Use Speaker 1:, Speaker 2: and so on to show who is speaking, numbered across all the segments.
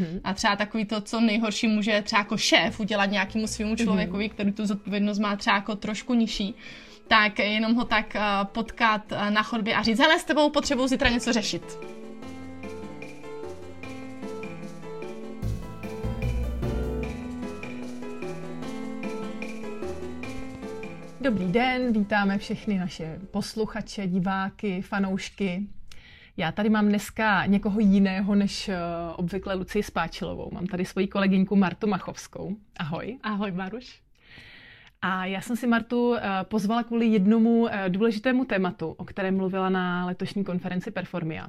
Speaker 1: Mm-hmm. A třeba takový to, co nejhorší může třeba jako šéf udělat nějakému svému člověkovi, mm-hmm. který tu zodpovědnost má třeba jako trošku nižší, tak jenom ho tak uh, potkat uh, na chodbě a říct, hele, s tebou potřebuji zítra něco řešit.
Speaker 2: Dobrý den, vítáme všechny naše posluchače, diváky, fanoušky. Já tady mám dneska někoho jiného než uh, obvykle Lucii Spáčilovou. Mám tady svoji kolegyňku Martu Machovskou. Ahoj.
Speaker 1: Ahoj, Maruš.
Speaker 2: A já jsem si Martu uh, pozvala kvůli jednomu uh, důležitému tématu, o kterém mluvila na letošní konferenci Performia.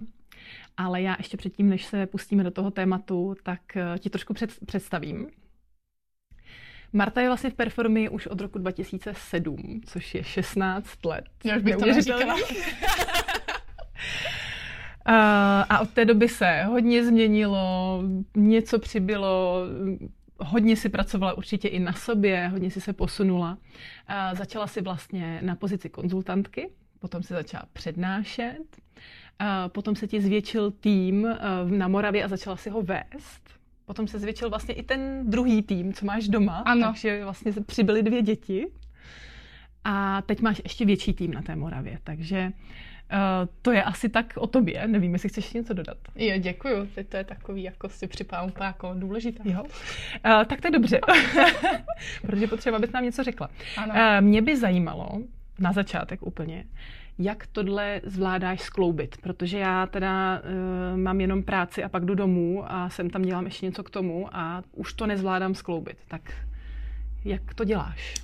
Speaker 2: Ale já ještě předtím, než se pustíme do toho tématu, tak ti trošku před, představím. Marta je vlastně v Performii už od roku 2007, což je 16 let.
Speaker 1: Já už bych to neříkala.
Speaker 2: A od té doby se hodně změnilo, něco přibylo, hodně si pracovala určitě i na sobě, hodně si se posunula. A začala si vlastně na pozici konzultantky, potom si začala přednášet, a potom se ti zvětšil tým na Moravě a začala si ho vést. Potom se zvětšil vlastně i ten druhý tým, co máš doma,
Speaker 1: ano.
Speaker 2: takže vlastně přibyly dvě děti. A teď máš ještě větší tým na té Moravě, takže Uh, to je asi tak o tobě. Nevím, jestli chceš něco dodat.
Speaker 1: Jo, děkuju. Teď to je takový, jako si připadám úplně jako důležité.
Speaker 2: Jo. Uh, tak to je dobře. Protože potřeba, abys nám něco řekla.
Speaker 1: Ano.
Speaker 2: Uh, mě by zajímalo, na začátek úplně, jak tohle zvládáš skloubit, protože já teda uh, mám jenom práci a pak jdu domů a sem tam dělám ještě něco k tomu a už to nezvládám skloubit. Tak jak to děláš?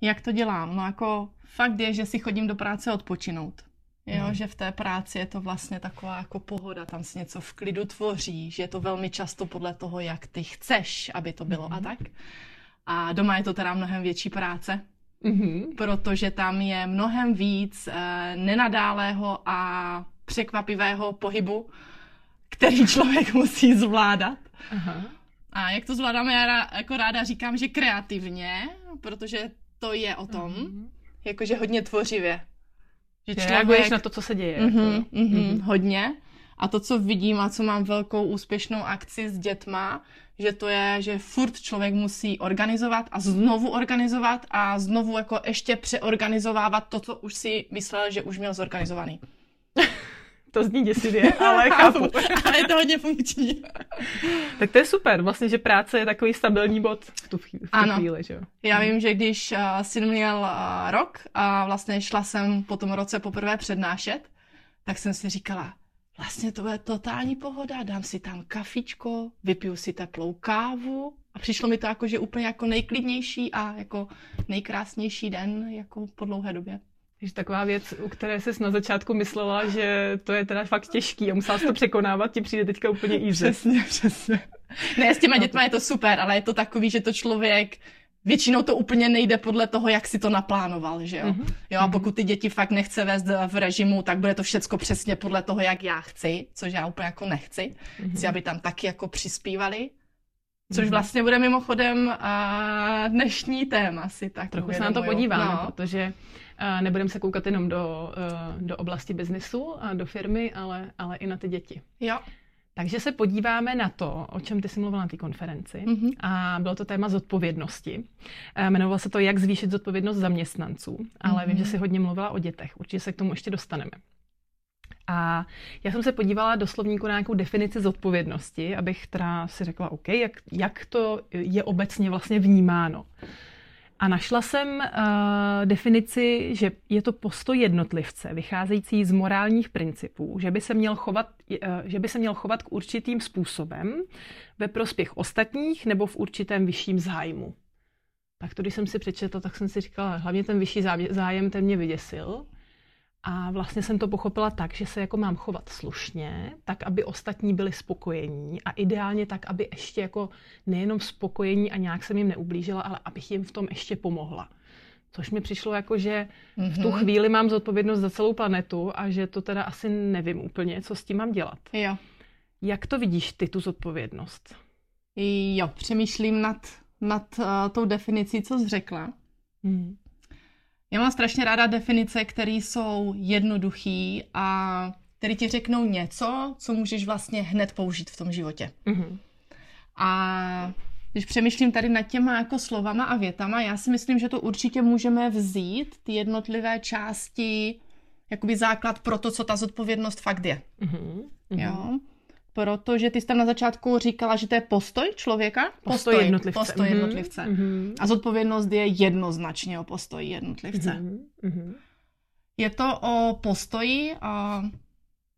Speaker 1: Jak to dělám? No jako fakt je, že si chodím do práce odpočinout. Jo, mm. že v té práci je to vlastně taková jako pohoda, tam si něco v klidu tvoří, že je to velmi často podle toho, jak ty chceš, aby to bylo mm. a tak. A doma je to teda mnohem větší práce, mm-hmm. protože tam je mnohem víc e, nenadálého a překvapivého pohybu, který člověk musí zvládat. Aha. A jak to zvládáme, já jako ráda říkám, že kreativně, protože to je o tom, mm-hmm. jakože hodně tvořivě.
Speaker 2: Že člověk... reaguješ na to, co se děje.
Speaker 1: Mm-hmm, jako. mm-hmm, mm-hmm. Hodně. A to, co vidím a co mám velkou úspěšnou akci s dětma, že to je, že furt člověk musí organizovat a znovu organizovat a znovu jako ještě přeorganizovávat to, co už si myslel, že už měl zorganizovaný.
Speaker 2: To zní děsivě, ale chápu.
Speaker 1: ale je to hodně funkční.
Speaker 2: tak to je super, vlastně, že práce je takový stabilní bod v tu, v tu
Speaker 1: ano.
Speaker 2: chvíli. Že?
Speaker 1: Já vím, že když uh, syn měl uh, rok a vlastně šla jsem po tom roce poprvé přednášet, tak jsem si říkala, vlastně to je totální pohoda, dám si tam kafičko, vypiju si teplou kávu a přišlo mi to jako, že úplně jako nejklidnější a jako nejkrásnější den jako po dlouhé době.
Speaker 2: Takže taková věc, u které jsi na začátku myslela, že to je teda fakt těžký a musela jsi to překonávat, ti přijde teďka úplně easy.
Speaker 1: Přesně, přesně. Ne, s těma dětma je to super, ale je to takový, že to člověk většinou to úplně nejde podle toho, jak si to naplánoval, že jo. Mm-hmm. Jo, a mhm. pokud ty děti fakt nechce vést v režimu, tak bude to všecko přesně podle toho, jak já chci, což já úplně jako nechci. Mm-hmm. Chci, aby tam taky jako přispívali. Což vlastně bude mimochodem a dnešní téma si tak
Speaker 2: Trochu se na to podíváme, no. protože nebudeme se koukat jenom do, eh, do oblasti biznesu a do firmy, ale, ale i na ty děti.
Speaker 1: Jo.
Speaker 2: Takže se podíváme na to, o čem ty jsi mluvila na té konferenci. Mm-hmm. A bylo to téma zodpovědnosti. Eh, jmenovalo se to, jak zvýšit zodpovědnost zaměstnanců. Ale mm-hmm. vím, že jsi hodně mluvila o dětech. Určitě se k tomu ještě dostaneme. A já jsem se podívala do slovníku na nějakou definici zodpovědnosti, abych teda si řekla, OK, jak, jak to je obecně vlastně vnímáno. A našla jsem uh, definici, že je to postoj jednotlivce, vycházející z morálních principů, že by se měl chovat, uh, že by se měl chovat k určitým způsobem ve prospěch ostatních nebo v určitém vyšším zájmu. Tak to, když jsem si přečetla, tak jsem si říkala, hlavně ten vyšší zájem, ten mě vyděsil. A vlastně jsem to pochopila tak, že se jako mám chovat slušně, tak, aby ostatní byli spokojení a ideálně tak, aby ještě jako nejenom spokojení a nějak jsem jim neublížila, ale abych jim v tom ještě pomohla. Což mi přišlo jako, že v tu mhm. chvíli mám zodpovědnost za celou planetu a že to teda asi nevím úplně, co s tím mám dělat.
Speaker 1: Jo.
Speaker 2: Jak to vidíš ty, tu zodpovědnost?
Speaker 1: Jo, přemýšlím nad, nad uh, tou definicí, co jsi řekla. Mm. Já mám strašně ráda definice, které jsou jednoduché a které ti řeknou něco, co můžeš vlastně hned použít v tom životě. Mm-hmm. A když přemýšlím tady nad těma jako slovama a větama, já si myslím, že to určitě můžeme vzít, ty jednotlivé části, jakoby základ pro to, co ta zodpovědnost fakt je. Mm-hmm. Jo? Protože ty jsi tam na začátku říkala, že to je postoj člověka?
Speaker 2: Postoj, postoj jednotlivce.
Speaker 1: Postoj mm-hmm. jednotlivce. Mm-hmm. A zodpovědnost je jednoznačně o postoji jednotlivce. Mm-hmm. Je to o postoji, a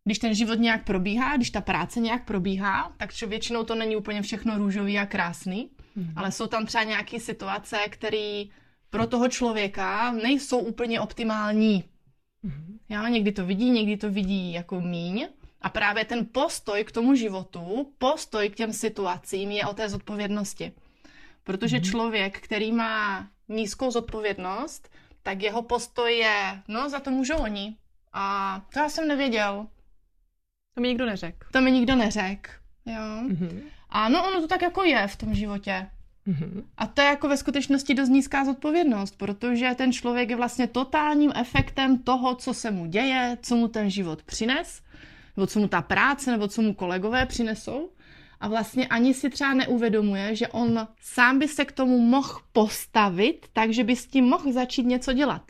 Speaker 1: když ten život nějak probíhá, když ta práce nějak probíhá, tak většinou to není úplně všechno růžový a krásný, mm-hmm. ale jsou tam třeba nějaké situace, které pro toho člověka nejsou úplně optimální. Mm-hmm. Já někdy to vidí, někdy to vidí jako míň. A právě ten postoj k tomu životu, postoj k těm situacím je o té zodpovědnosti. Protože mm-hmm. člověk, který má nízkou zodpovědnost, tak jeho postoj je, no za to můžou oni. A to já jsem nevěděl.
Speaker 2: To mi nikdo neřekl.
Speaker 1: To mi nikdo neřekl, jo. Mm-hmm. A no ono to tak jako je v tom životě. Mm-hmm. A to je jako ve skutečnosti dost nízká zodpovědnost, protože ten člověk je vlastně totálním efektem toho, co se mu děje, co mu ten život přines, nebo co mu ta práce, nebo co mu kolegové přinesou. A vlastně ani si třeba neuvědomuje, že on sám by se k tomu mohl postavit, takže by s tím mohl začít něco dělat.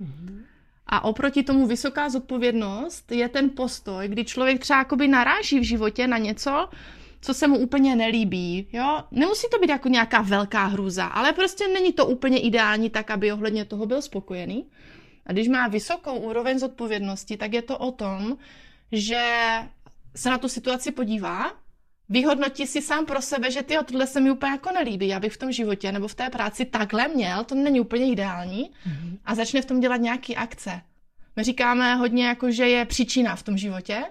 Speaker 1: Mm-hmm. A oproti tomu vysoká zodpovědnost je ten postoj, kdy člověk třeba jakoby naráží v životě na něco, co se mu úplně nelíbí. Jo? Nemusí to být jako nějaká velká hrůza, ale prostě není to úplně ideální tak, aby ohledně toho byl spokojený. A když má vysokou úroveň zodpovědnosti, tak je to o tom, že se na tu situaci podívá, vyhodnotí si sám pro sebe, že ty tohle se mi úplně jako nelíbí, já bych v tom životě nebo v té práci takhle měl, to není úplně ideální mm-hmm. a začne v tom dělat nějaký akce. My říkáme hodně jako, že je příčina v tom životě.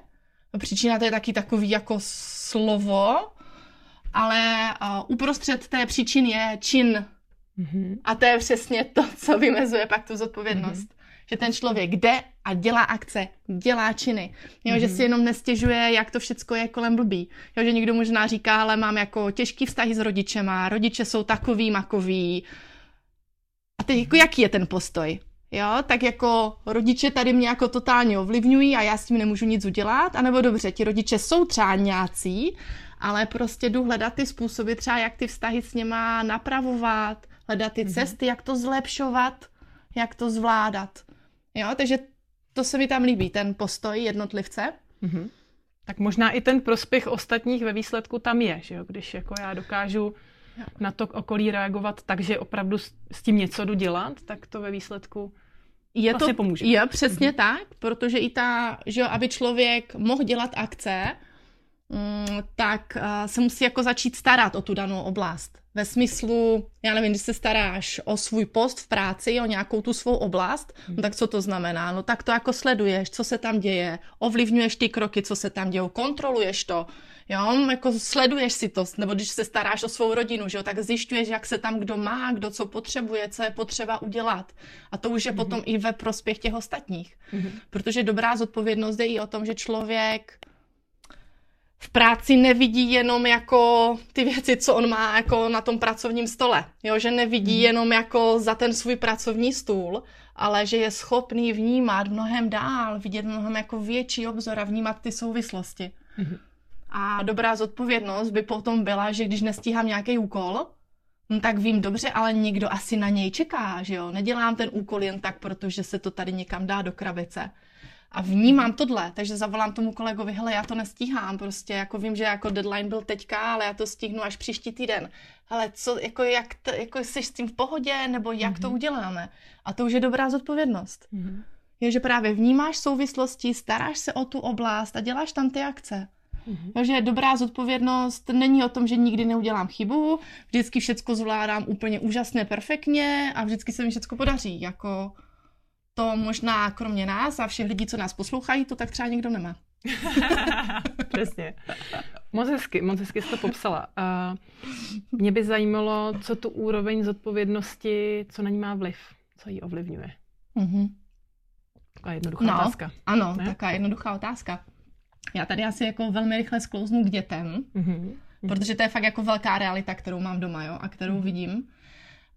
Speaker 1: No, příčina to je taky takový jako slovo, ale uh, uprostřed té příčiny je čin. Mm-hmm. A to je přesně to, co vymezuje pak tu zodpovědnost. Mm-hmm že ten člověk jde a dělá akce, dělá činy. Jo, mm-hmm. že mhm. si jenom nestěžuje, jak to všecko je kolem blbý. Jo, že někdo možná říká, ale mám jako těžký vztahy s rodičema, rodiče jsou takový, makový. A teď jako jaký je ten postoj? Jo, tak jako rodiče tady mě jako totálně ovlivňují a já s tím nemůžu nic udělat, anebo dobře, ti rodiče jsou třeba nějací, ale prostě jdu hledat ty způsoby třeba, jak ty vztahy s něma napravovat, hledat ty mm-hmm. cesty, jak to zlepšovat, jak to zvládat. Jo, takže to se mi tam líbí, ten postoj jednotlivce. Mm-hmm.
Speaker 2: Tak možná i ten prospěch ostatních ve výsledku tam je, že jo? když jako já dokážu na to okolí reagovat tak, že opravdu s tím něco jdu dělat, tak to ve výsledku je vlastně to, pomůže.
Speaker 1: Je přesně mm-hmm. tak, protože i ta, že jo, aby člověk mohl dělat akce, tak uh, se musí jako začít starat o tu danou oblast. Ve smyslu, já nevím, když se staráš o svůj post v práci, o nějakou tu svou oblast, no tak co to znamená? No tak to jako sleduješ, co se tam děje, ovlivňuješ ty kroky, co se tam dějí, kontroluješ to, jo, jako sleduješ si to, nebo když se staráš o svou rodinu, že jo, tak zjišťuješ, jak se tam kdo má, kdo co potřebuje, co je potřeba udělat. A to už je mm-hmm. potom i ve prospěch těch ostatních. Mm-hmm. Protože dobrá zodpovědnost je i o tom, že člověk v práci nevidí jenom jako ty věci, co on má jako na tom pracovním stole. Jo, že nevidí mm. jenom jako za ten svůj pracovní stůl, ale že je schopný vnímat mnohem dál, vidět mnohem jako větší obzor a vnímat ty souvislosti. Mm. A dobrá zodpovědnost by potom byla, že když nestíhám nějaký úkol, no tak vím dobře, ale někdo asi na něj čeká, že jo. Nedělám ten úkol jen tak, protože se to tady někam dá do krabice a vnímám tohle, takže zavolám tomu kolegovi, hele, já to nestíhám, prostě jako vím, že jako deadline byl teďka, ale já to stihnu až příští týden. Ale co, jako jak, to, jako jsi s tím v pohodě, nebo jak mm-hmm. to mhm. uděláme? A to už je dobrá zodpovědnost. Mm-hmm. Je, že právě vnímáš souvislosti, staráš se o tu oblast a děláš tam ty akce. Mm-hmm. Takže dobrá zodpovědnost není o tom, že nikdy neudělám chybu, vždycky všecko zvládám úplně úžasně, perfektně a vždycky se mi všecko podaří. Jako to možná kromě nás a všech lidí, co nás poslouchají, to tak třeba někdo nemá.
Speaker 2: Přesně. Moc hezky, moc hezky jsi to popsala. A mě by zajímalo, co tu úroveň zodpovědnosti, co na ní má vliv, co ji ovlivňuje. Mm-hmm. Taková jednoduchá no, otázka.
Speaker 1: Ano, ne? taková jednoduchá otázka. Já tady asi jako velmi rychle sklouznu k dětem, mm-hmm. protože to je fakt jako velká realita, kterou mám doma, jo, a kterou mm-hmm. vidím.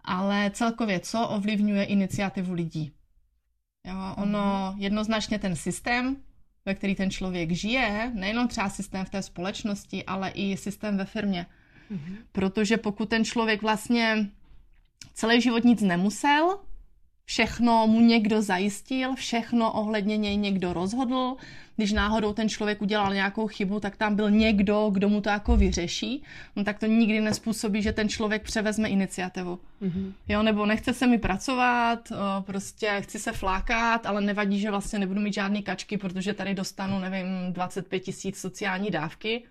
Speaker 1: Ale celkově, co ovlivňuje iniciativu lidí? Jo, ono jednoznačně ten systém, ve který ten člověk žije, nejenom třeba systém v té společnosti, ale i systém ve firmě. Mm-hmm. Protože pokud ten člověk vlastně celý život nic nemusel, všechno mu někdo zajistil, všechno ohledně něj někdo rozhodl. Když náhodou ten člověk udělal nějakou chybu, tak tam byl někdo, kdo mu to jako vyřeší. No tak to nikdy nespůsobí, že ten člověk převezme iniciativu. Mm-hmm. Jo, nebo nechce se mi pracovat, prostě chci se flákat, ale nevadí, že vlastně nebudu mít žádný kačky, protože tady dostanu, nevím, 25 tisíc sociální dávky.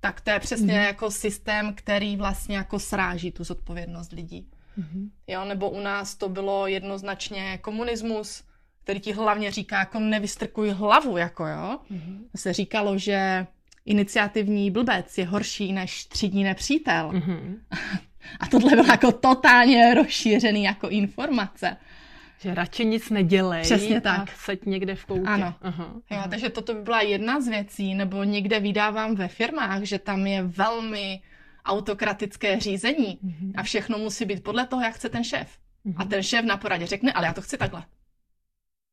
Speaker 1: Tak to je přesně mm-hmm. jako systém, který vlastně jako sráží tu zodpovědnost lidí. Mm-hmm. Jo, nebo u nás to bylo jednoznačně komunismus, který ti hlavně říká, jako nevystrkuj hlavu, jako jo. Mm-hmm. Se říkalo, že iniciativní blbec je horší než třídní nepřítel. Mm-hmm. A tohle bylo jako totálně rozšířený jako informace.
Speaker 2: Že radši nic nedělej
Speaker 1: Přesně tak. a
Speaker 2: seď někde v koutě.
Speaker 1: Ano. Aha, jo, aha. takže toto by byla jedna z věcí, nebo někde vydávám ve firmách, že tam je velmi autokratické řízení mm-hmm. a všechno musí být podle toho, jak chce ten šéf. Mm-hmm. A ten šéf na poradě řekne, ale já to chci takhle.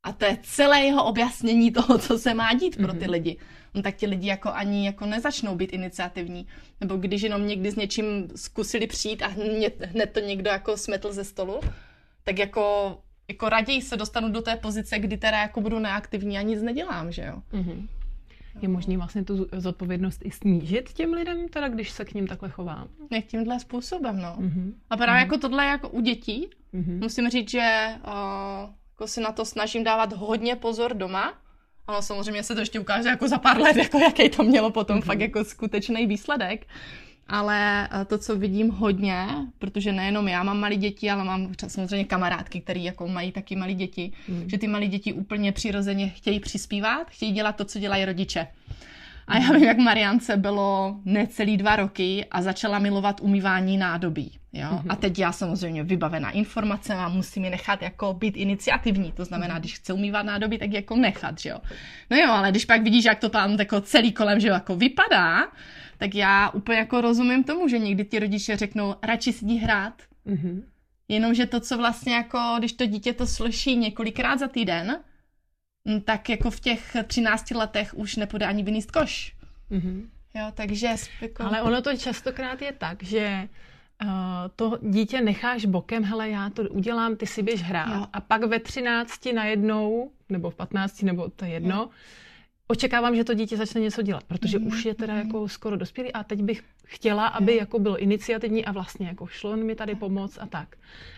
Speaker 1: A to je celé jeho objasnění toho, co se má dít pro ty mm-hmm. lidi. No, tak ti lidi jako ani jako nezačnou být iniciativní. Nebo když jenom někdy s něčím zkusili přijít a hned, hned to někdo jako smetl ze stolu, tak jako, jako raději se dostanu do té pozice, kdy teda jako budu neaktivní a nic nedělám, že jo. Mm-hmm.
Speaker 2: Je možný vlastně tu zodpovědnost i snížit těm lidem, teda když se k ním takhle chovám?
Speaker 1: Jak tímhle způsobem, no. Mm-hmm. A právě mm-hmm. jako tohle jako u dětí, mm-hmm. musím říct, že uh, jako si na to snažím dávat hodně pozor doma. Ale samozřejmě se to ještě ukáže jako za pár let, jako jaký to mělo potom mm-hmm. fakt jako skutečný výsledek ale eh, to, co vidím hodně, protože nejenom já mám malé děti, ale mám samozřejmě kamarádky, které jako mají taky malé děti, mm. že ty malé děti úplně přirozeně chtějí přispívat, chtějí dělat to, co dělají rodiče. A já vím, jak Mariance bylo necelý dva roky a začala milovat umývání nádobí. Jo? Mm-hmm. A teď já samozřejmě vybavená informace a musím je nechat jako být iniciativní. To znamená, když chce umývat nádobí, tak jako nechat, že jo. No jo, ale když pak vidíš, jak to tam jako celý kolem, že jo, jako vypadá, tak já úplně jako rozumím tomu, že někdy ti rodiče řeknou, radši si hrát. Mm-hmm. Jenomže to, co vlastně jako, když to dítě to slyší několikrát za týden, mm, tak jako v těch 13 letech už nepůjde ani vyníst koš. Mm-hmm. Jo, takže... Jako...
Speaker 2: Ale ono to častokrát je tak, že uh, to dítě necháš bokem, hele, já to udělám, ty si běž hrát. Jo. A pak ve 13 najednou, nebo v 15, nebo to je jedno, jo očekávám, že to dítě začne něco dělat, protože mm. už je teda jako skoro dospělý a teď bych chtěla, aby jako bylo iniciativní a vlastně jako šlo mi tady pomoct a tak.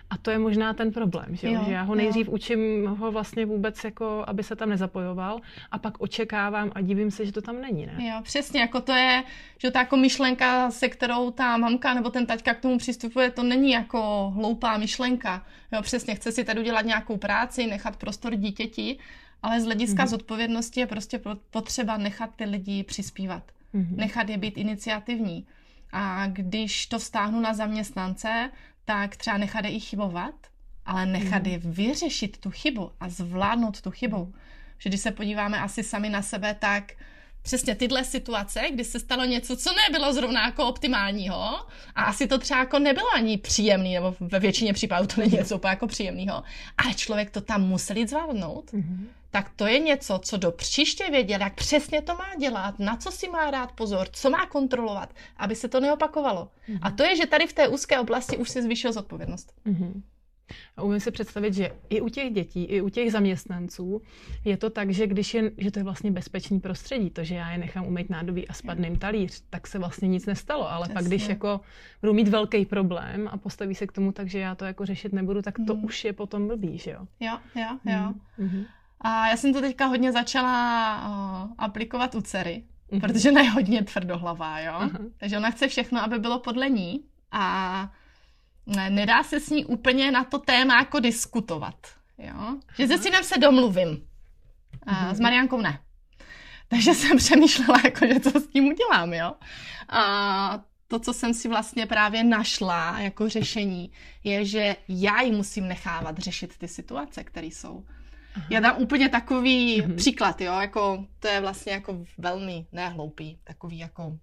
Speaker 2: A to je možná ten problém, že, jo? že já ho nejdřív jo. učím ho vlastně vůbec jako, aby se tam nezapojoval a pak očekávám a divím se, že to tam není, ne?
Speaker 1: Jo, přesně, jako to je, že ta jako myšlenka, se kterou ta mamka nebo ten taťka k tomu přistupuje, to není jako hloupá myšlenka. Jo, přesně, chce si tady udělat nějakou práci, nechat prostor dítěti, ale z hlediska mm-hmm. zodpovědnosti je prostě potřeba nechat ty lidi přispívat. Mm-hmm. Nechat je být iniciativní. A když to vztáhnu na zaměstnance, tak třeba nechat je i chybovat, ale nechat mm-hmm. je vyřešit tu chybu a zvládnout tu chybu. Mm-hmm. Že když se podíváme asi sami na sebe, tak přesně tyhle situace, kdy se stalo něco, co nebylo zrovna jako optimálního a asi to třeba jako nebylo ani příjemný, nebo ve většině případů to není něco úplně jako příjemného, ale člověk to tam musel jít zvládnout, mm-hmm. Tak to je něco, co do příště věděl, jak přesně to má dělat, na co si má dát pozor, co má kontrolovat, aby se to neopakovalo. Mm-hmm. A to je, že tady v té úzké oblasti už se zvýšil zodpovědnost. Mm-hmm.
Speaker 2: A umím si představit, že i u těch dětí, i u těch zaměstnanců je to tak, že když je, že to je vlastně bezpečný prostředí, to, že já je nechám umýt nádobí a spadne jim talíř, tak se vlastně nic nestalo. Ale Přesně. pak, když jako budu mít velký problém a postaví se k tomu tak, že já to jako řešit nebudu, tak to mm. už je potom blbý, že jo?
Speaker 1: Jo, jo, jo. Mm. A já jsem to teďka hodně začala uh, aplikovat u dcery, mm. protože ona je hodně tvrdohlavá, jo? Aha. Takže ona chce všechno, aby bylo podle ní a nedá se s ní úplně na to téma jako diskutovat. Jo? Že se synem se domluvím. A s Mariankou ne. Takže jsem přemýšlela, jako, že co s tím udělám. Jo? A to, co jsem si vlastně právě našla jako řešení, je, že já ji musím nechávat řešit ty situace, které jsou. Aha. Já dám úplně takový uh-huh. příklad, jo, jako to je vlastně jako velmi nehloupý, takový jako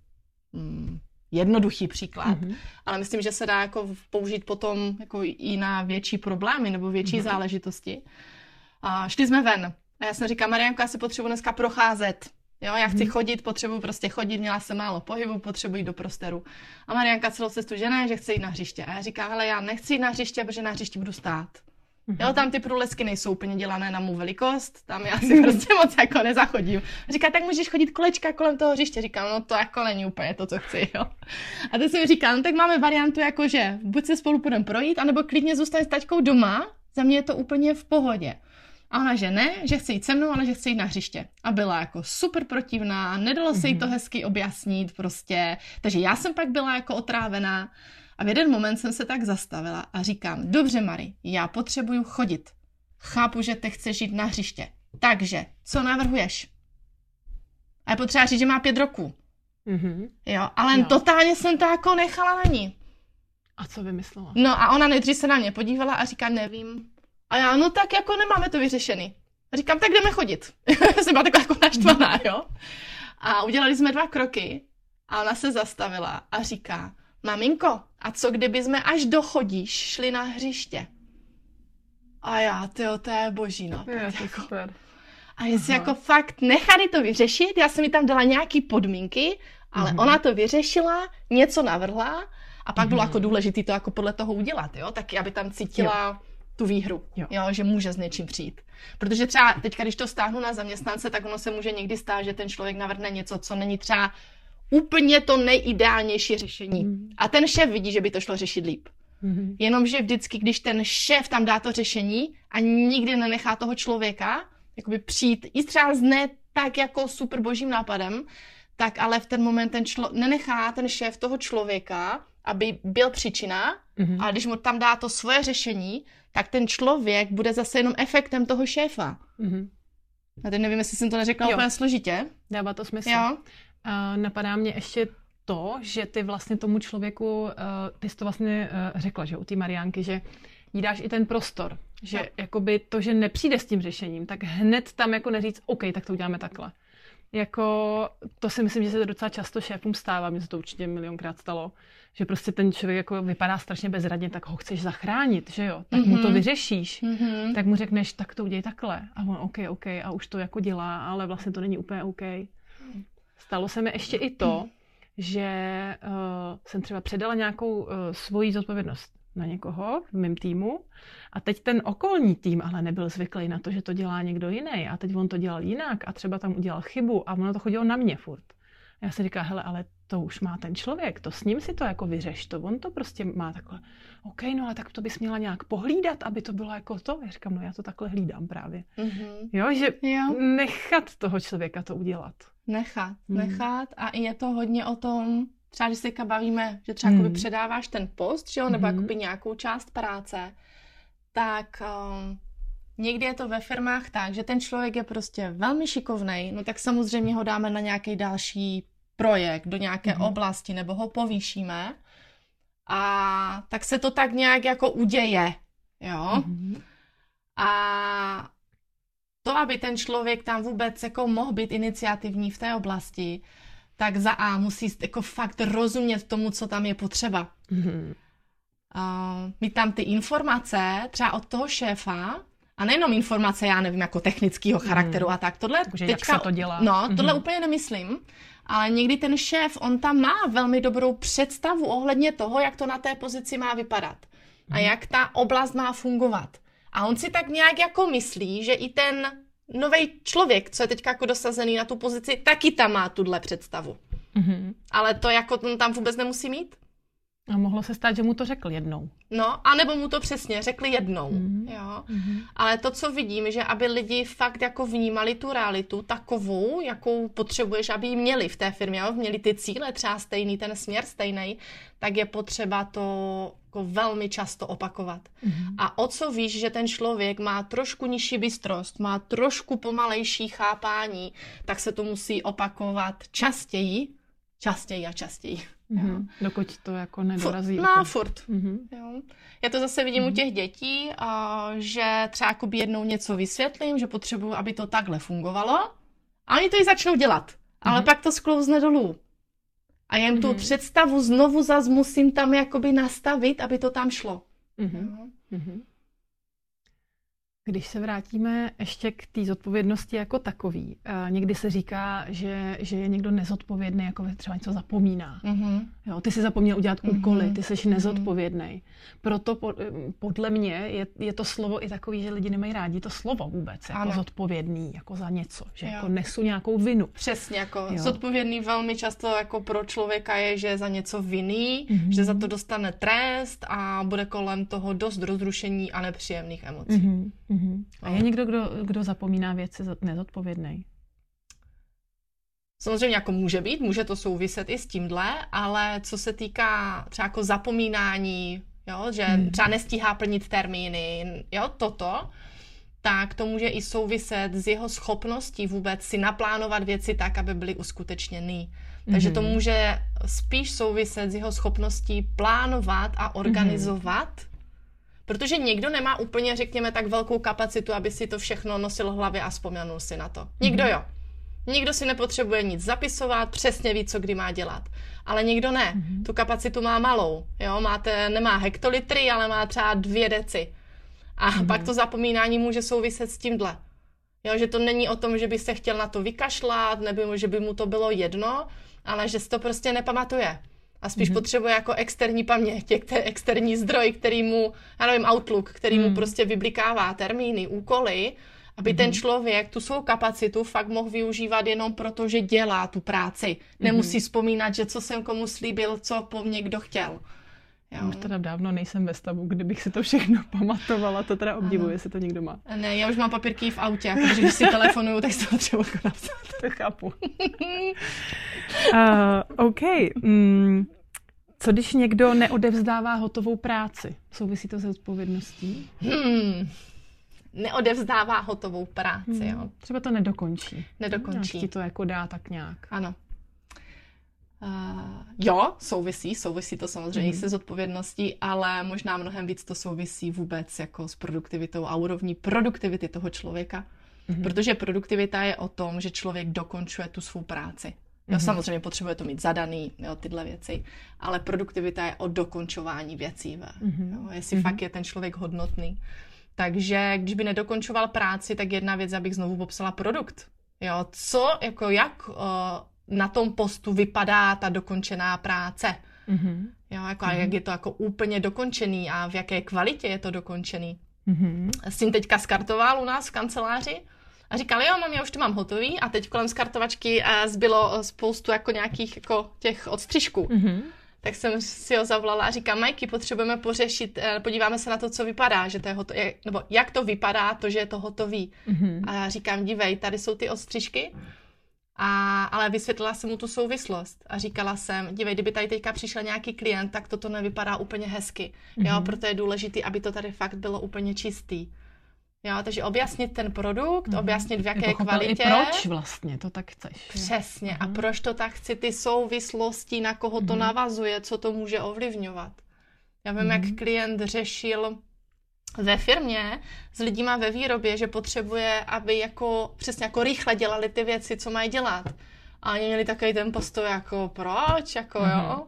Speaker 1: mm, jednoduchý příklad, mm-hmm. ale myslím, že se dá jako použít potom jako i na větší problémy nebo větší mm-hmm. záležitosti. A šli jsme ven a já jsem říkala, Marianko, já si potřebuji dneska procházet Jo, já chci hmm. chodit, potřebuji prostě chodit, měla jsem málo pohybu, potřebuji jít do prostoru. A Marianka celou cestu, že ne, že chce jít na hřiště. A já říkám, ale já nechci jít na hřiště, protože na hřišti budu stát. Jo, mhm. tam ty průlesky nejsou úplně dělané na mou velikost, tam já si prostě moc jako nezachodím. Říká, tak můžeš chodit kolečka kolem toho hřiště. Říkám, no to jako není úplně to, co chci, jo. A teď si mi říká, no tak máme variantu jako, že buď se spolu půjdeme projít, anebo klidně zůstane s taťkou doma, za mě je to úplně v pohodě. A ona, že ne, že chce jít se mnou, ale že chce jít na hřiště. A byla jako super protivná, nedalo se jí to mhm. hezky objasnit prostě. Takže já jsem pak byla jako otrávená. A v jeden moment jsem se tak zastavila a říkám, dobře Mari, já potřebuju chodit. Chápu, že ty chceš jít na hřiště. Takže, co navrhuješ? A je potřeba říct, že má pět roků. Mm-hmm. Jo, ale jo. totálně jsem to jako nechala na ní.
Speaker 2: A co vymyslela?
Speaker 1: No a ona nejdřív se na mě podívala a říká, nevím. A já, no tak jako nemáme to vyřešený. A říkám, tak jdeme chodit. jsem byla taková jako naštvaná, jo. A udělali jsme dva kroky a ona se zastavila a říká, maminko, a co kdyby jsme až do chodíš šli na hřiště? A já, tyjo, to je boží, no.
Speaker 2: Je, to jako... super.
Speaker 1: A jestli jako fakt nechali to vyřešit, já jsem mi tam dala nějaký podmínky, ale mm-hmm. ona to vyřešila, něco navrhla a pak mm-hmm. bylo mhm. jako důležité to jako podle toho udělat, jo, taky aby tam cítila jo. tu výhru, jo. jo, že může s něčím přijít. Protože třeba teď, když to stáhnu na zaměstnance, tak ono se může někdy stát, že ten člověk navrhne něco, co není třeba úplně to nejideálnější řešení. Mm. A ten šéf vidí, že by to šlo řešit líp. Mm. Jenomže vždycky, když ten šéf tam dá to řešení a nikdy nenechá toho člověka jakoby přijít i třeba z ne tak jako super božím nápadem, tak ale v ten moment ten člo- nenechá ten šéf toho člověka, aby byl příčina, mm-hmm. a když mu tam dá to svoje řešení, tak ten člověk bude zase jenom efektem toho šéfa. Mm-hmm. A teď nevím, jestli jsem to neřekla jo. úplně složitě.
Speaker 2: Dává to smysl. Jo. Uh, napadá mě ještě to, že ty vlastně tomu člověku, uh, ty jsi to vlastně uh, řekla, že u té Mariánky, že jí dáš i ten prostor. Že no. jakoby to, že nepřijde s tím řešením, tak hned tam jako neříct, OK, tak to uděláme takhle. Jako, to si myslím, že se to docela často šéfům stává, mě se to určitě milionkrát stalo, že prostě ten člověk jako vypadá strašně bezradně, tak ho chceš zachránit, že jo, tak mm-hmm. mu to mhm. vyřešíš, mm-hmm. tak mu řekneš, tak to uděj takhle. A on, OK, OK, a už to jako dělá, ale vlastně to není úplně OK. Stalo se mi ještě i to, že uh, jsem třeba předala nějakou uh, svoji zodpovědnost na někoho v mém týmu a teď ten okolní tým ale nebyl zvyklý na to, že to dělá někdo jiný a teď on to dělal jinak a třeba tam udělal chybu a ono to chodilo na mě furt. A já si říkám, hele, ale to už má ten člověk, to s ním si to jako vyřeš, to on to prostě má takhle. OK, no ale tak to bys měla nějak pohlídat, aby to bylo jako to. Já říkám, no já to takhle hlídám právě. Mm-hmm. Jo, že jo. nechat toho člověka to udělat.
Speaker 1: Nechat, mm. nechat a je to hodně o tom, třeba když se bavíme, že třeba mm. předáváš ten post, že jo, nebo mm. nějakou část práce, tak um, někdy je to ve firmách tak, že ten člověk je prostě velmi šikovný, no tak samozřejmě ho dáme na nějaký další projekt, do nějaké mm. oblasti, nebo ho povýšíme a tak se to tak nějak jako uděje, jo. Mm. A to, aby ten člověk tam vůbec jako mohl být iniciativní v té oblasti, tak za A musí jako fakt rozumět tomu, co tam je potřeba. Mm-hmm. Uh, mít tam ty informace třeba od toho šéfa, a nejenom informace, já nevím, jako technického charakteru mm. a tak. Tohle
Speaker 2: Takže teďka, jak se to dělá.
Speaker 1: No, tohle mm-hmm. úplně nemyslím, ale někdy ten šéf, on tam má velmi dobrou představu ohledně toho, jak to na té pozici má vypadat mm. a mhm. jak ta oblast má fungovat. A on si tak nějak jako myslí, že i ten nový člověk, co je teď jako dosazený na tu pozici, taky tam má tuhle představu. Mm-hmm. Ale to jako tam vůbec nemusí mít.
Speaker 2: A mohlo se stát, že mu to řekl jednou.
Speaker 1: No, anebo mu to přesně řekli jednou. Mm-hmm. Jo. Mm-hmm. Ale to, co vidím, že aby lidi fakt jako vnímali tu realitu takovou, jakou potřebuješ, aby ji měli v té firmě, jo? měli ty cíle třeba stejný, ten směr stejný, tak je potřeba to jako velmi často opakovat. Mm-hmm. A o co víš, že ten člověk má trošku nižší bystrost, má trošku pomalejší chápání, tak se to musí opakovat častěji, častěji a častěji.
Speaker 2: Mm-hmm. Dokud to jako nedorazí.
Speaker 1: Furt, no, furt. Mm-hmm. Jo. Já to zase vidím mm-hmm. u těch dětí, a, že třeba jako jednou něco vysvětlím, že potřebuju, aby to takhle fungovalo a oni to i začnou dělat. Ale mm-hmm. pak to sklouzne dolů. A jen mm-hmm. tu představu znovu zas musím tam jakoby nastavit, aby to tam šlo. Mm-hmm.
Speaker 2: Mm-hmm. Když se vrátíme ještě k té zodpovědnosti jako takový, někdy se říká, že, že je někdo nezodpovědný, jako třeba něco zapomíná. Mm-hmm. Jo, ty si zapomněl udělat mm-hmm. úkoly, ty jsi mm-hmm. nezodpovědný. Proto po, podle mě je, je to slovo i takový, že lidi nemají rádi to slovo vůbec, jako ano. zodpovědný, jako za něco, že jo. jako nesu nějakou vinu.
Speaker 1: Přesně, jako jo. zodpovědný velmi často jako pro člověka je, že za něco viní, mm-hmm. že za to dostane trest a bude kolem toho dost rozrušení a nepříjemných emocí. Mm-hmm.
Speaker 2: Mm-hmm. A je někdo, kdo, kdo zapomíná věci nezodpovědný?
Speaker 1: Samozřejmě jako může být, může to souviset i s tímhle, ale co se týká třeba jako zapomínání, jo, že hmm. třeba nestíhá plnit termíny, jo, toto, tak to může i souviset s jeho schopností vůbec si naplánovat věci tak, aby byly uskutečněny. Takže to hmm. může spíš souviset s jeho schopností plánovat a organizovat hmm Protože někdo nemá úplně, řekněme, tak velkou kapacitu, aby si to všechno nosil v hlavě a vzpomenul si na to. Někdo mm-hmm. jo. Nikdo si nepotřebuje nic zapisovat, přesně ví, co kdy má dělat. Ale někdo ne. Mm-hmm. Tu kapacitu má malou. Jo? Máte, nemá hektolitry, ale má třeba dvě deci. A mm-hmm. pak to zapomínání může souviset s tímhle. Jo, že to není o tom, že by se chtěl na to vykašlat, nebo že by mu to bylo jedno, ale že si to prostě nepamatuje a spíš mm-hmm. potřebuje jako externí paměť, externí zdroj, který mu, já nevím, Outlook, který mm. mu prostě vyblikává termíny, úkoly, aby mm-hmm. ten mhm. člověk tu svou kapacitu fakt mohl využívat jenom proto, že dělá tu práci. Mm-hmm. Nemusí vzpomínat, že co jsem komu slíbil, co po mně kdo chtěl.
Speaker 2: Jo. Už teda dávno nejsem ve stavu, kdybych si to všechno pamatovala, to teda obdivuji, jestli to někdo má.
Speaker 1: Ne, já už mám papírky v autě, jako, že když si telefonuju, tak si to třeba napsat.
Speaker 2: To chápu. uh, OK. Mm, co když někdo neodevzdává hotovou práci? Souvisí to se odpovědností? Hmm.
Speaker 1: Neodevzdává hotovou práci, hmm. jo.
Speaker 2: Třeba to nedokončí.
Speaker 1: Nedokončí.
Speaker 2: Nějak ti to jako dá tak nějak.
Speaker 1: Ano. Uh, jo, souvisí, souvisí to samozřejmě mm. se zodpovědností, ale možná mnohem víc to souvisí vůbec jako s produktivitou a úrovní produktivity toho člověka. Mm. Protože produktivita je o tom, že člověk dokončuje tu svou práci. Jo, mm. samozřejmě potřebuje to mít zadaný, jo, tyhle věci, ale produktivita je o dokončování věcí. Mm. Jo, jestli mm. fakt je ten člověk hodnotný. Takže když by nedokončoval práci, tak jedna věc, abych znovu popsala produkt. Jo, co, jako jak uh, na tom postu vypadá ta dokončená práce. Mm-hmm. Jo, jako, mm-hmm. a jak je to jako úplně dokončený a v jaké kvalitě je to dokončený. Mm-hmm. S tím teďka skartoval u nás v kanceláři a říkal, jo, mám, já už to mám hotový a teď kolem skartovačky eh, zbylo spoustu jako nějakých jako těch odstřižků. Mm-hmm. Tak jsem si ho zavolala a říkám, Majky, potřebujeme pořešit, eh, podíváme se na to, co vypadá, že to je hotový, nebo jak to vypadá, to, že je to hotový. Mm-hmm. A říkám, dívej, tady jsou ty odstřižky, a, ale vysvětlila jsem mu tu souvislost a říkala jsem, dívej, kdyby tady teďka přišel nějaký klient, tak toto nevypadá úplně hezky. Mm-hmm. Jo, mhm. proto je důležité, aby to tady fakt bylo úplně čistý. Jo, takže objasnit ten produkt, mm-hmm. objasnit v jaké kvalitě.
Speaker 2: I proč vlastně to tak chceš.
Speaker 1: Přesně. Mm-hmm. A proč to tak chci, ty souvislosti, na koho to mm-hmm. navazuje, co to může ovlivňovat. Já vím, mm-hmm. jak klient řešil ve firmě s lidima ve výrobě, že potřebuje, aby jako přesně jako rychle dělali ty věci, co mají dělat. A oni měli takový ten postoj jako proč, jako mm-hmm. jo.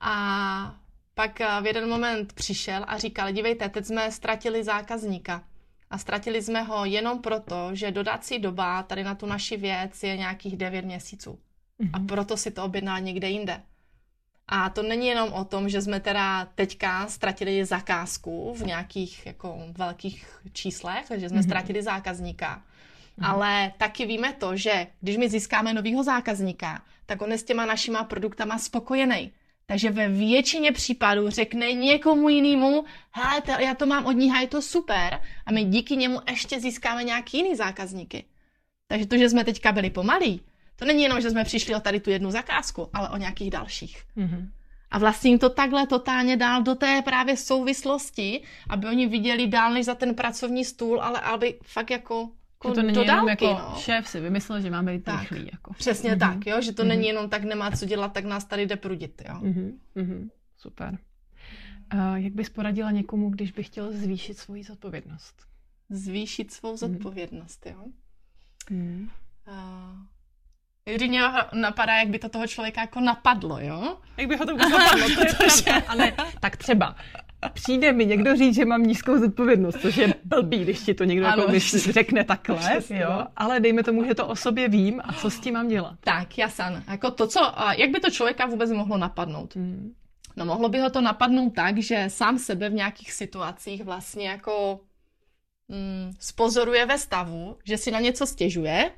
Speaker 1: A pak v jeden moment přišel a říkal, dívejte, teď jsme ztratili zákazníka. A ztratili jsme ho jenom proto, že dodací doba tady na tu naši věc je nějakých 9 měsíců. Mm-hmm. A mhm. proto si to objednal někde jinde. A to není jenom o tom, že jsme teda teďka ztratili zakázku v nějakých jako velkých číslech, že jsme mm-hmm. ztratili zákazníka. Mm-hmm. Ale taky víme to, že když my získáme nového zákazníka, tak on je s těma našima produktama spokojený. Takže ve většině případů řekne někomu jinému, hele, to, já to mám od ní, je to super. A my díky němu ještě získáme nějaký jiný zákazníky. Takže to, že jsme teďka byli pomalí, to není jenom, že jsme přišli o tady tu jednu zakázku, ale o nějakých dalších. Mm-hmm. A vlastně jim to takhle totálně dál do té právě souvislosti, aby oni viděli dál než za ten pracovní stůl, ale aby fakt jako
Speaker 2: že to není dodávky, jenom jako no. šéf si vymyslel, že máme být tak, rychlý. Jako.
Speaker 1: Přesně mm-hmm. tak, jo, že to mm-hmm. není jenom tak nemá co dělat, tak nás tady jde prudit. Jo. Mm-hmm.
Speaker 2: Mm-hmm. Super. Uh, jak bys poradila někomu, když by chtěl zvýšit svoji zodpovědnost?
Speaker 1: Zvýšit svou mhm. zodpovědnost, mm. jo. Mm. Uh, Kdy mě napadá, jak by to toho člověka jako napadlo, jo?
Speaker 2: Jak by ho to napadlo, to je pravda. Ale tak třeba, přijde mi někdo říct, že mám nízkou zodpovědnost, což je blbý, když ti to někdo ano, jako řekne takhle, jo, no. ale dejme tomu, že to o sobě vím a co s tím mám dělat.
Speaker 1: Tak, jasan. Jako to, co, jak by to člověka vůbec mohlo napadnout? Hmm. No mohlo by ho to napadnout tak, že sám sebe v nějakých situacích vlastně jako mm, spozoruje ve stavu, že si na něco stěžuje,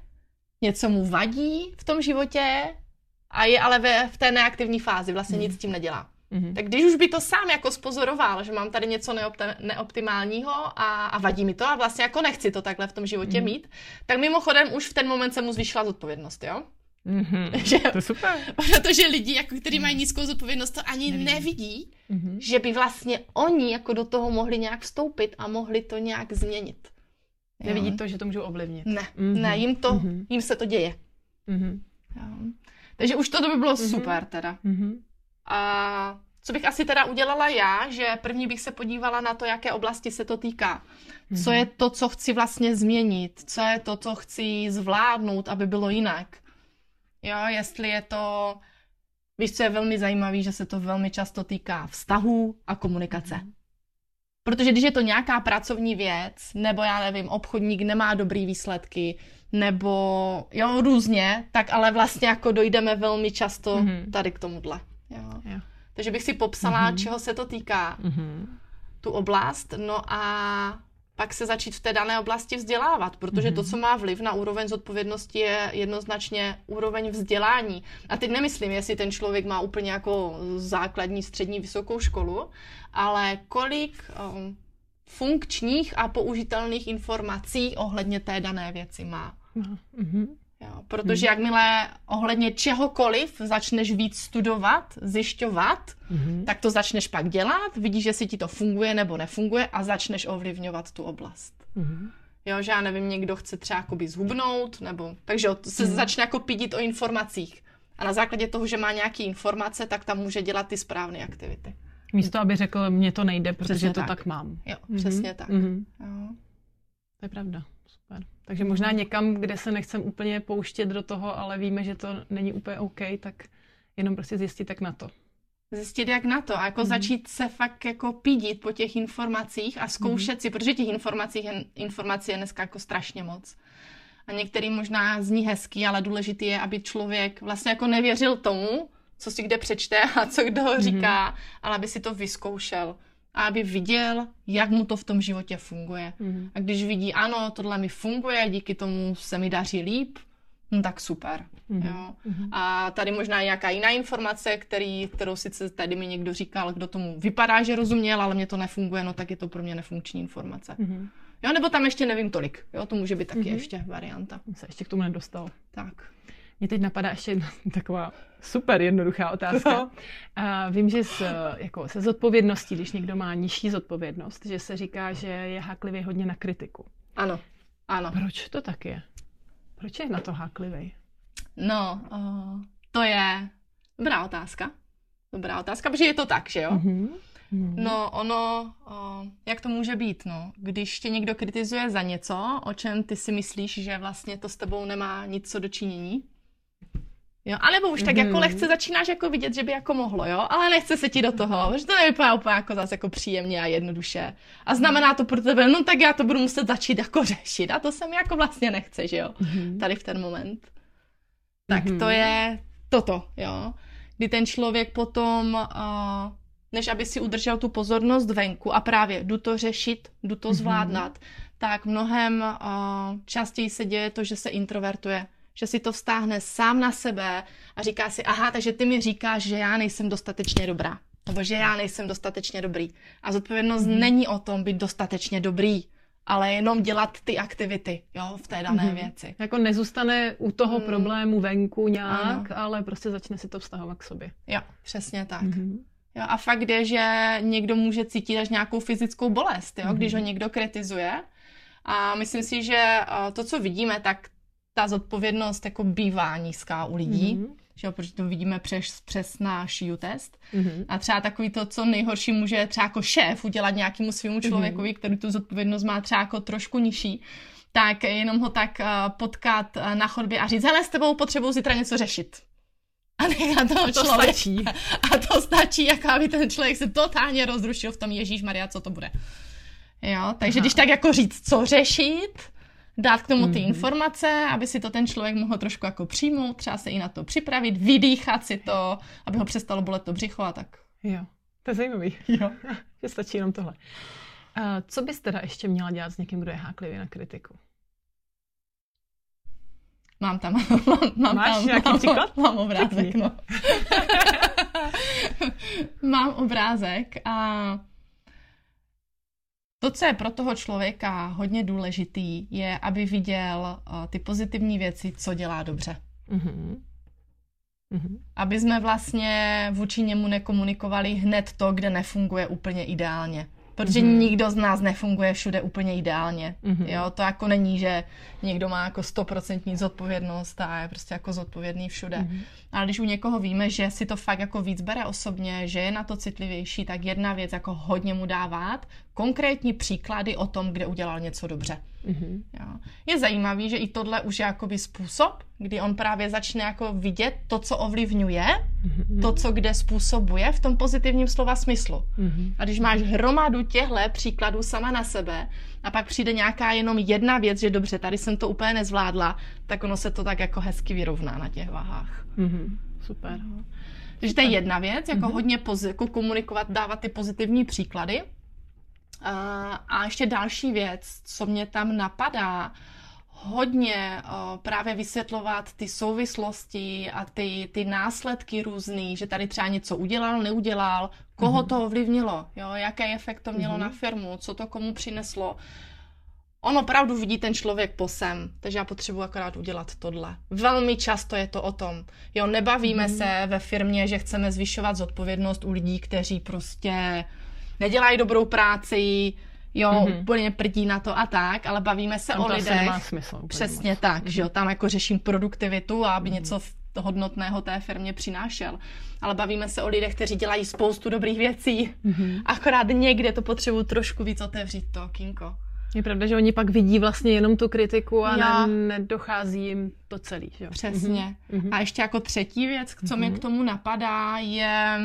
Speaker 1: něco mu vadí v tom životě a je ale ve, v té neaktivní fázi, vlastně mm. nic s tím nedělá. Mm-hmm. Tak když už by to sám jako spozoroval, že mám tady něco neopti- neoptimálního a, a vadí mi to a vlastně jako nechci to takhle v tom životě mm-hmm. mít, tak mimochodem už v ten moment se mu zvýšila zodpovědnost, jo?
Speaker 2: Mm-hmm. Že, to je super.
Speaker 1: Protože lidi, jako, kteří mají nízkou zodpovědnost, to ani nevidí, nevidí mm-hmm. že by vlastně oni jako do toho mohli nějak vstoupit a mohli to nějak změnit.
Speaker 2: Nevidí to, že to můžou ovlivnit.
Speaker 1: Ne, mm-hmm. ne, jim, to, mm-hmm. jim se to děje. Mm-hmm. Jo. Takže už to by bylo mm-hmm. super teda. Mm-hmm. A co bych asi teda udělala já, že první bych se podívala na to, jaké oblasti se to týká. Co mm-hmm. je to, co chci vlastně změnit, co je to, co chci zvládnout, aby bylo jinak. Jo, jestli je to, víš, co je velmi zajímavé, že se to velmi často týká vztahů a komunikace. Mm-hmm. Protože když je to nějaká pracovní věc, nebo já nevím, obchodník nemá dobrý výsledky, nebo jo, různě, tak ale vlastně jako dojdeme velmi často mm-hmm. tady k tomuhle. Jo. Jo. Takže bych si popsala, mm-hmm. čeho se to týká, mm-hmm. tu oblast, no a pak se začít v té dané oblasti vzdělávat, protože to, co má vliv na úroveň zodpovědnosti, je jednoznačně úroveň vzdělání. A teď nemyslím, jestli ten člověk má úplně jako základní, střední, vysokou školu, ale kolik um, funkčních a použitelných informací ohledně té dané věci má. Mm-hmm. Jo, protože hmm. jakmile ohledně čehokoliv začneš víc studovat, zjišťovat, hmm. tak to začneš pak dělat, vidíš, jestli ti to funguje nebo nefunguje a začneš ovlivňovat tu oblast. Hmm. Jo, že já nevím, někdo chce třeba jakoby zhubnout, nebo, takže se hmm. začne jako pídit o informacích. A na základě toho, že má nějaké informace, tak tam může dělat ty správné aktivity.
Speaker 2: Místo, aby řekl, mně to nejde, protože přesně to tak, tak mám.
Speaker 1: Jo, přesně hmm tak. hmm Jo.
Speaker 2: To je pravda. Takže možná někam, kde se nechcem úplně pouštět do toho, ale víme, že to není úplně OK, tak jenom prostě zjistit, jak na to.
Speaker 1: Zjistit, jak na to a jako mm. začít se fakt jako pídit po těch informacích a zkoušet mm. si, protože těch informací, informací je dneska jako strašně moc. A některý možná zní hezký, ale důležitý je, aby člověk vlastně jako nevěřil tomu, co si kde přečte a co kdo ho říká, mm. ale aby si to vyzkoušel a aby viděl, jak mu to v tom životě funguje. Mm. A když vidí, ano, tohle mi funguje, díky tomu se mi daří líp, no tak super. Mm. Jo. Mm. A tady možná nějaká jiná informace, který, kterou sice tady mi někdo říkal, kdo tomu vypadá, že rozuměl, ale mě to nefunguje, no tak je to pro mě nefunkční informace. Mm. Jo, nebo tam ještě nevím tolik. Jo, to může být taky mm. ještě varianta.
Speaker 2: Se ještě k tomu nedostal.
Speaker 1: Tak.
Speaker 2: Mě teď napadá ještě jedna taková super jednoduchá otázka. A vím, že s, jako se zodpovědností, když někdo má nižší zodpovědnost, že se říká, že je háklivý hodně na kritiku.
Speaker 1: Ano, ano.
Speaker 2: Proč to tak je? Proč je na to háklivý?
Speaker 1: No, uh, to je dobrá otázka. Dobrá otázka, protože je to tak, že jo? Mm-hmm. No, ono, uh, jak to může být, no? Když tě někdo kritizuje za něco, o čem ty si myslíš, že vlastně to s tebou nemá nic co dočinění, Jo, a nebo už tak mm-hmm. jako lehce začínáš jako vidět, že by jako mohlo, jo, ale nechce se ti do toho, že to nevypadá úplně jako zase jako příjemně a jednoduše. A znamená to pro tebe, no tak já to budu muset začít jako řešit a to se mi jako vlastně nechce, že jo, mm-hmm. tady v ten moment. Tak mm-hmm. to je toto, jo, kdy ten člověk potom, uh, než aby si udržel tu pozornost venku a právě jdu to řešit, jdu to mm-hmm. zvládnout, tak mnohem uh, častěji se děje to, že se introvertuje že si to vztáhne sám na sebe a říká si, aha, takže ty mi říkáš, že já nejsem dostatečně dobrá, nebo že já nejsem dostatečně dobrý. A zodpovědnost mm. není o tom být dostatečně dobrý, ale jenom dělat ty aktivity, jo, v té dané mm. věci.
Speaker 2: Jako nezůstane u toho mm. problému venku nějak, ano. ale prostě začne si to vztahovat k sobě.
Speaker 1: Jo, přesně tak. Mm. Jo, a fakt je, že někdo může cítit až nějakou fyzickou bolest, jo, mm. když ho někdo kritizuje. A myslím si, že to, co vidíme, tak ta zodpovědnost jako bývá nízká u lidí, mm-hmm. že jo, protože to vidíme přes, přes náš U-test. Mm-hmm. A třeba takový to, co nejhorší může třeba jako šéf udělat nějakému svému mhm. člověkovi, mm-hmm. který tu zodpovědnost má třeba jako trošku nižší, tak jenom ho tak uh, potkat uh, na chodbě a říct, hele, s tebou potřebuji zítra něco řešit. a nechat toho a to člověka. Stačí. A to stačí, jako aby ten člověk se totálně rozrušil v tom Ježíš Maria, co to bude. Jo, takže Aha. když tak jako říct, co řešit, dát k tomu ty mm-hmm. informace, aby si to ten člověk mohl trošku jako přijmout, třeba se i na to připravit, vydýchat si to, aby ho přestalo bolet to břicho a tak.
Speaker 2: Jo, to je zajímavý. Jo, že stačí jenom tohle. Uh, co bys teda ještě měla dělat s někým, kdo je háklivý na kritiku?
Speaker 1: Mám tam, mám, mám
Speaker 2: Máš
Speaker 1: tam,
Speaker 2: nějaký
Speaker 1: mám,
Speaker 2: příklad?
Speaker 1: Mám obrázek, no. mám obrázek a to, co je pro toho člověka hodně důležitý, je, aby viděl uh, ty pozitivní věci, co dělá dobře. Mm-hmm. Mm-hmm. Aby jsme vlastně vůči němu nekomunikovali hned to, kde nefunguje úplně ideálně. Protože mm-hmm. nikdo z nás nefunguje všude úplně ideálně. Mm-hmm. Jo, to jako není, že někdo má jako stoprocentní zodpovědnost a je prostě jako zodpovědný všude. Mm-hmm. Ale když u někoho víme, že si to fakt jako víc bere osobně, že je na to citlivější, tak jedna věc jako hodně mu dávat, konkrétní příklady o tom, kde udělal něco dobře. Mm-hmm. Jo. Je zajímavý, že i tohle už je jakoby způsob, kdy on právě začne jako vidět to, co ovlivňuje, mm-hmm. to, co kde způsobuje v tom pozitivním slova smyslu. Mm-hmm. A když máš hromadu těchto příkladů sama na sebe a pak přijde nějaká jenom jedna věc, že dobře, tady jsem to úplně nezvládla, tak ono se to tak jako hezky vyrovná na těch váhách.
Speaker 2: Mm-hmm. Super.
Speaker 1: Takže to je jedna věc, jako mm-hmm. hodně jako komunikovat, dávat ty pozitivní příklady. A ještě další věc, co mě tam napadá, hodně o, právě vysvětlovat ty souvislosti a ty, ty následky různý, že tady třeba něco udělal, neudělal, koho mm-hmm. to ovlivnilo, jo, jaký efekt to mělo mm-hmm. na firmu, co to komu přineslo. On opravdu vidí ten člověk posem, takže já potřebuji akorát udělat tohle. Velmi často je to o tom. Jo, nebavíme mm-hmm. se ve firmě, že chceme zvyšovat zodpovědnost u lidí, kteří prostě nedělají dobrou práci, jo, mm-hmm. úplně prdí na to a tak, ale bavíme se
Speaker 2: tam
Speaker 1: o lidech.
Speaker 2: Nemá smysl.
Speaker 1: Přesně moc. tak, mm-hmm. že jo, tam jako řeším produktivitu a aby mm-hmm. něco hodnotného té firmě přinášel. Ale bavíme se o lidech, kteří dělají spoustu dobrých věcí. Mm-hmm. Akorát někde to potřebuji trošku víc otevřít to kinko.
Speaker 2: Je pravda, že oni pak vidí vlastně jenom tu kritiku a ne, nedochází jim to celý. Že?
Speaker 1: Přesně. Mm-hmm. A ještě jako třetí věc, co mm-hmm. mě k tomu napadá, je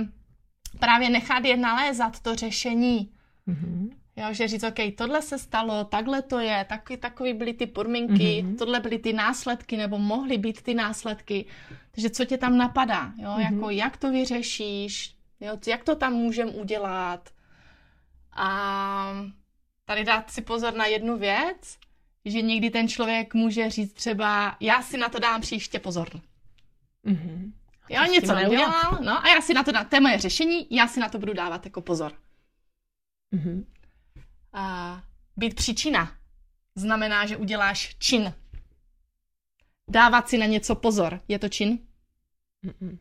Speaker 1: právě nechat je nalézat to řešení. Mm-hmm. Jo, že říct, OK, tohle se stalo, takhle to je, taky, takový byly ty podmínky, mm-hmm. tohle byly ty následky, nebo mohly být ty následky. Takže co tě tam napadá, jo, mm-hmm. jako jak to vyřešíš, jo, jak to tam můžem udělat. A tady dát si pozor na jednu věc, že někdy ten člověk může říct třeba, já si na to dám příště pozor. Mm-hmm. Já něco neudělal, no a já si na to dám, to je moje řešení, já si na to budu dávat jako pozor. Mm-hmm. A být příčina znamená, že uděláš čin. Dávat si na něco pozor, je to čin? Mm-mm.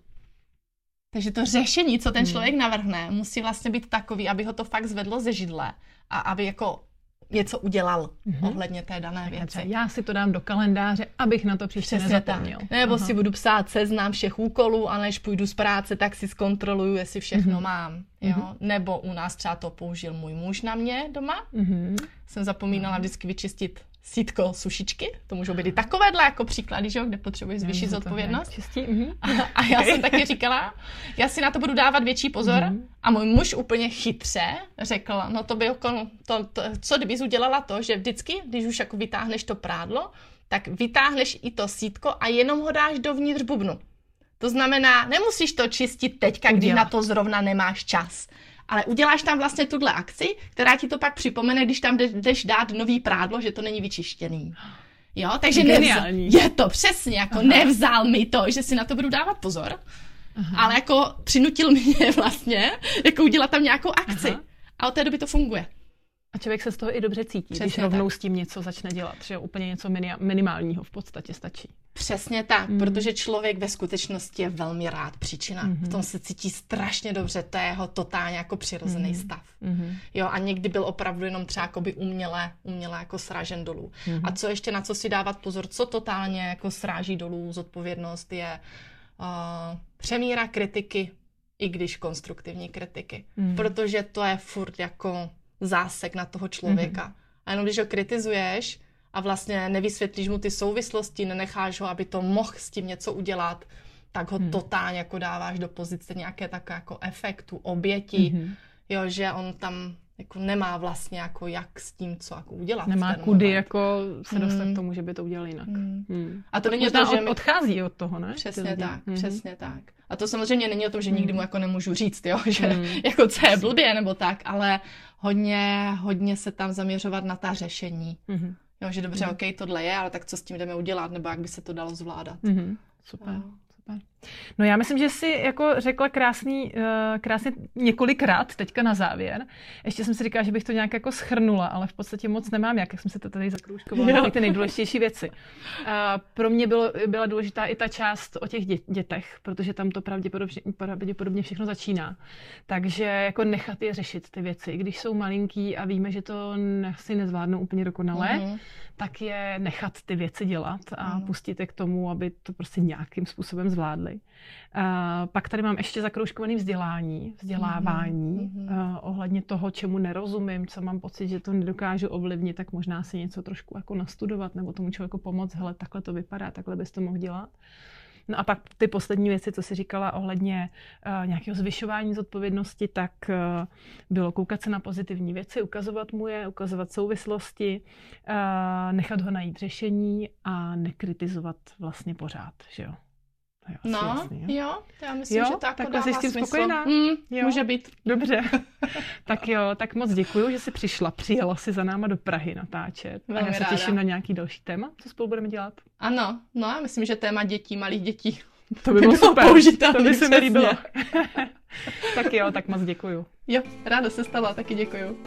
Speaker 1: Takže to řešení, co ten mm. člověk navrhne, musí vlastně být takový, aby ho to fakt zvedlo ze židle a aby jako něco udělal mm-hmm. ohledně té dané věci.
Speaker 2: Já si to dám do kalendáře, abych na to příště Přesně nezapomněl. Tak.
Speaker 1: Nebo Aha. si budu psát seznam všech úkolů a než půjdu z práce, tak si zkontroluju, jestli všechno mm-hmm. mám. Jo? Mm-hmm. Nebo u nás třeba to použil můj muž na mě doma. Mm-hmm. Jsem zapomínala vždycky vyčistit sítko sušičky, to můžou být i takovéhle jako příklady, že jo, kde potřebuješ zvýšit zodpovědnost.
Speaker 2: Mhm.
Speaker 1: A, a já jsem taky říkala, já si na to budu dávat větší pozor mm-hmm. a můj muž úplně chytře řekl, no to by jako, to, to, co kdybys udělala to, že vždycky, když už jako vytáhneš to prádlo, tak vytáhneš i to sítko a jenom ho dáš dovnitř bubnu. To znamená, nemusíš to čistit teďka, když na to zrovna nemáš čas ale uděláš tam vlastně tuhle akci, která ti to pak připomene, když tam jdeš dát nový prádlo, že to není vyčištěný. Jo, takže nevzal, je to přesně, jako Aha. nevzal mi to, že si na to budu dávat pozor, Aha. ale jako přinutil mě vlastně, jako udělat tam nějakou akci. Aha. A od té doby to funguje.
Speaker 2: A člověk se z toho i dobře cítí, Přesně když rovnou tak. s tím něco začne dělat, že úplně něco minimálního v podstatě stačí.
Speaker 1: Přesně tak, mm. protože člověk ve skutečnosti je velmi rád příčina. Mm-hmm. V tom se cítí strašně dobře, to je jeho totálně jako přirozený mm-hmm. stav. Mm-hmm. Jo, a někdy byl opravdu jenom třeba by uměle, uměle jako sražen dolů. Mm-hmm. A co ještě na co si dávat pozor, co totálně jako sráží dolů zodpovědnost, je uh, přemíra kritiky, i když konstruktivní kritiky. Mm. Protože to je furt jako zásek na toho člověka. Mm-hmm. A jenom když ho kritizuješ a vlastně nevysvětlíš mu ty souvislosti, nenecháš ho, aby to mohl s tím něco udělat, tak ho hmm. totálně jako dáváš do pozice nějaké takové jako efektu, oběti, hmm. jo, že on tam jako nemá vlastně jako jak s tím, co jako udělat.
Speaker 2: Nemá kudy moment. jako se dostat mm. k tomu, že by to udělal jinak. Mm.
Speaker 1: Mm. A to není to, že
Speaker 2: my... odchází od toho, ne?
Speaker 1: Přesně tak, mm. přesně tak. A to samozřejmě není o tom, že nikdy mu jako nemůžu říct, jo, že mm. jako co je blbě nebo tak, ale hodně, hodně se tam zaměřovat na ta řešení. Mm. Jo, že dobře, mm. ok, tohle je, ale tak co s tím jdeme udělat, nebo jak by se to dalo zvládat.
Speaker 2: Mm. Super. Jo. Super. No já myslím, že jsi jako řekla krásný, uh, krásně několikrát teďka na závěr. Ještě jsem si říkala, že bych to nějak jako schrnula, ale v podstatě moc nemám jak, jak jsem se to tady zakroužkovala ty nejdůležitější věci. Uh, pro mě bylo, byla důležitá i ta část o těch dě- dětech, protože tam to pravděpodobně, pravděpodobně všechno začíná. Takže jako nechat je řešit ty věci. Když jsou malinký a víme, že to si nezvládnou úplně dokonale, mm-hmm. tak je nechat ty věci dělat a mm. pustit je k tomu, aby to prostě nějakým způsobem zvládli. Uh, pak tady mám ještě zakroužkovaný vzdělání, vzdělávání mm-hmm. ohledně toho, čemu nerozumím, co mám pocit, že to nedokážu ovlivnit, tak možná si něco trošku jako nastudovat nebo tomu člověku pomoct, hele, takhle to vypadá, takhle bys to mohl dělat. No a pak ty poslední věci, co jsi říkala ohledně uh, nějakého zvyšování zodpovědnosti, tak uh, bylo koukat se na pozitivní věci, ukazovat mu je, ukazovat souvislosti, uh, nechat ho najít řešení a nekritizovat vlastně pořád, že jo.
Speaker 1: Jo, no, jasný, jo? jo, já myslím, jo, že to jako takhle jsi s tím smysl. spokojená.
Speaker 2: Mm,
Speaker 1: jo. Může být.
Speaker 2: Dobře. tak jo, tak moc děkuji, že jsi přišla, přijela si za náma do Prahy natáčet. Velmi a já se ráda. těším na nějaký další téma, co spolu budeme dělat.
Speaker 1: Ano, no já myslím, že téma dětí, malých dětí.
Speaker 2: To by bylo super, to by se mi líbilo. tak jo, tak moc děkuju.
Speaker 1: Jo, ráda se stala, taky děkuju.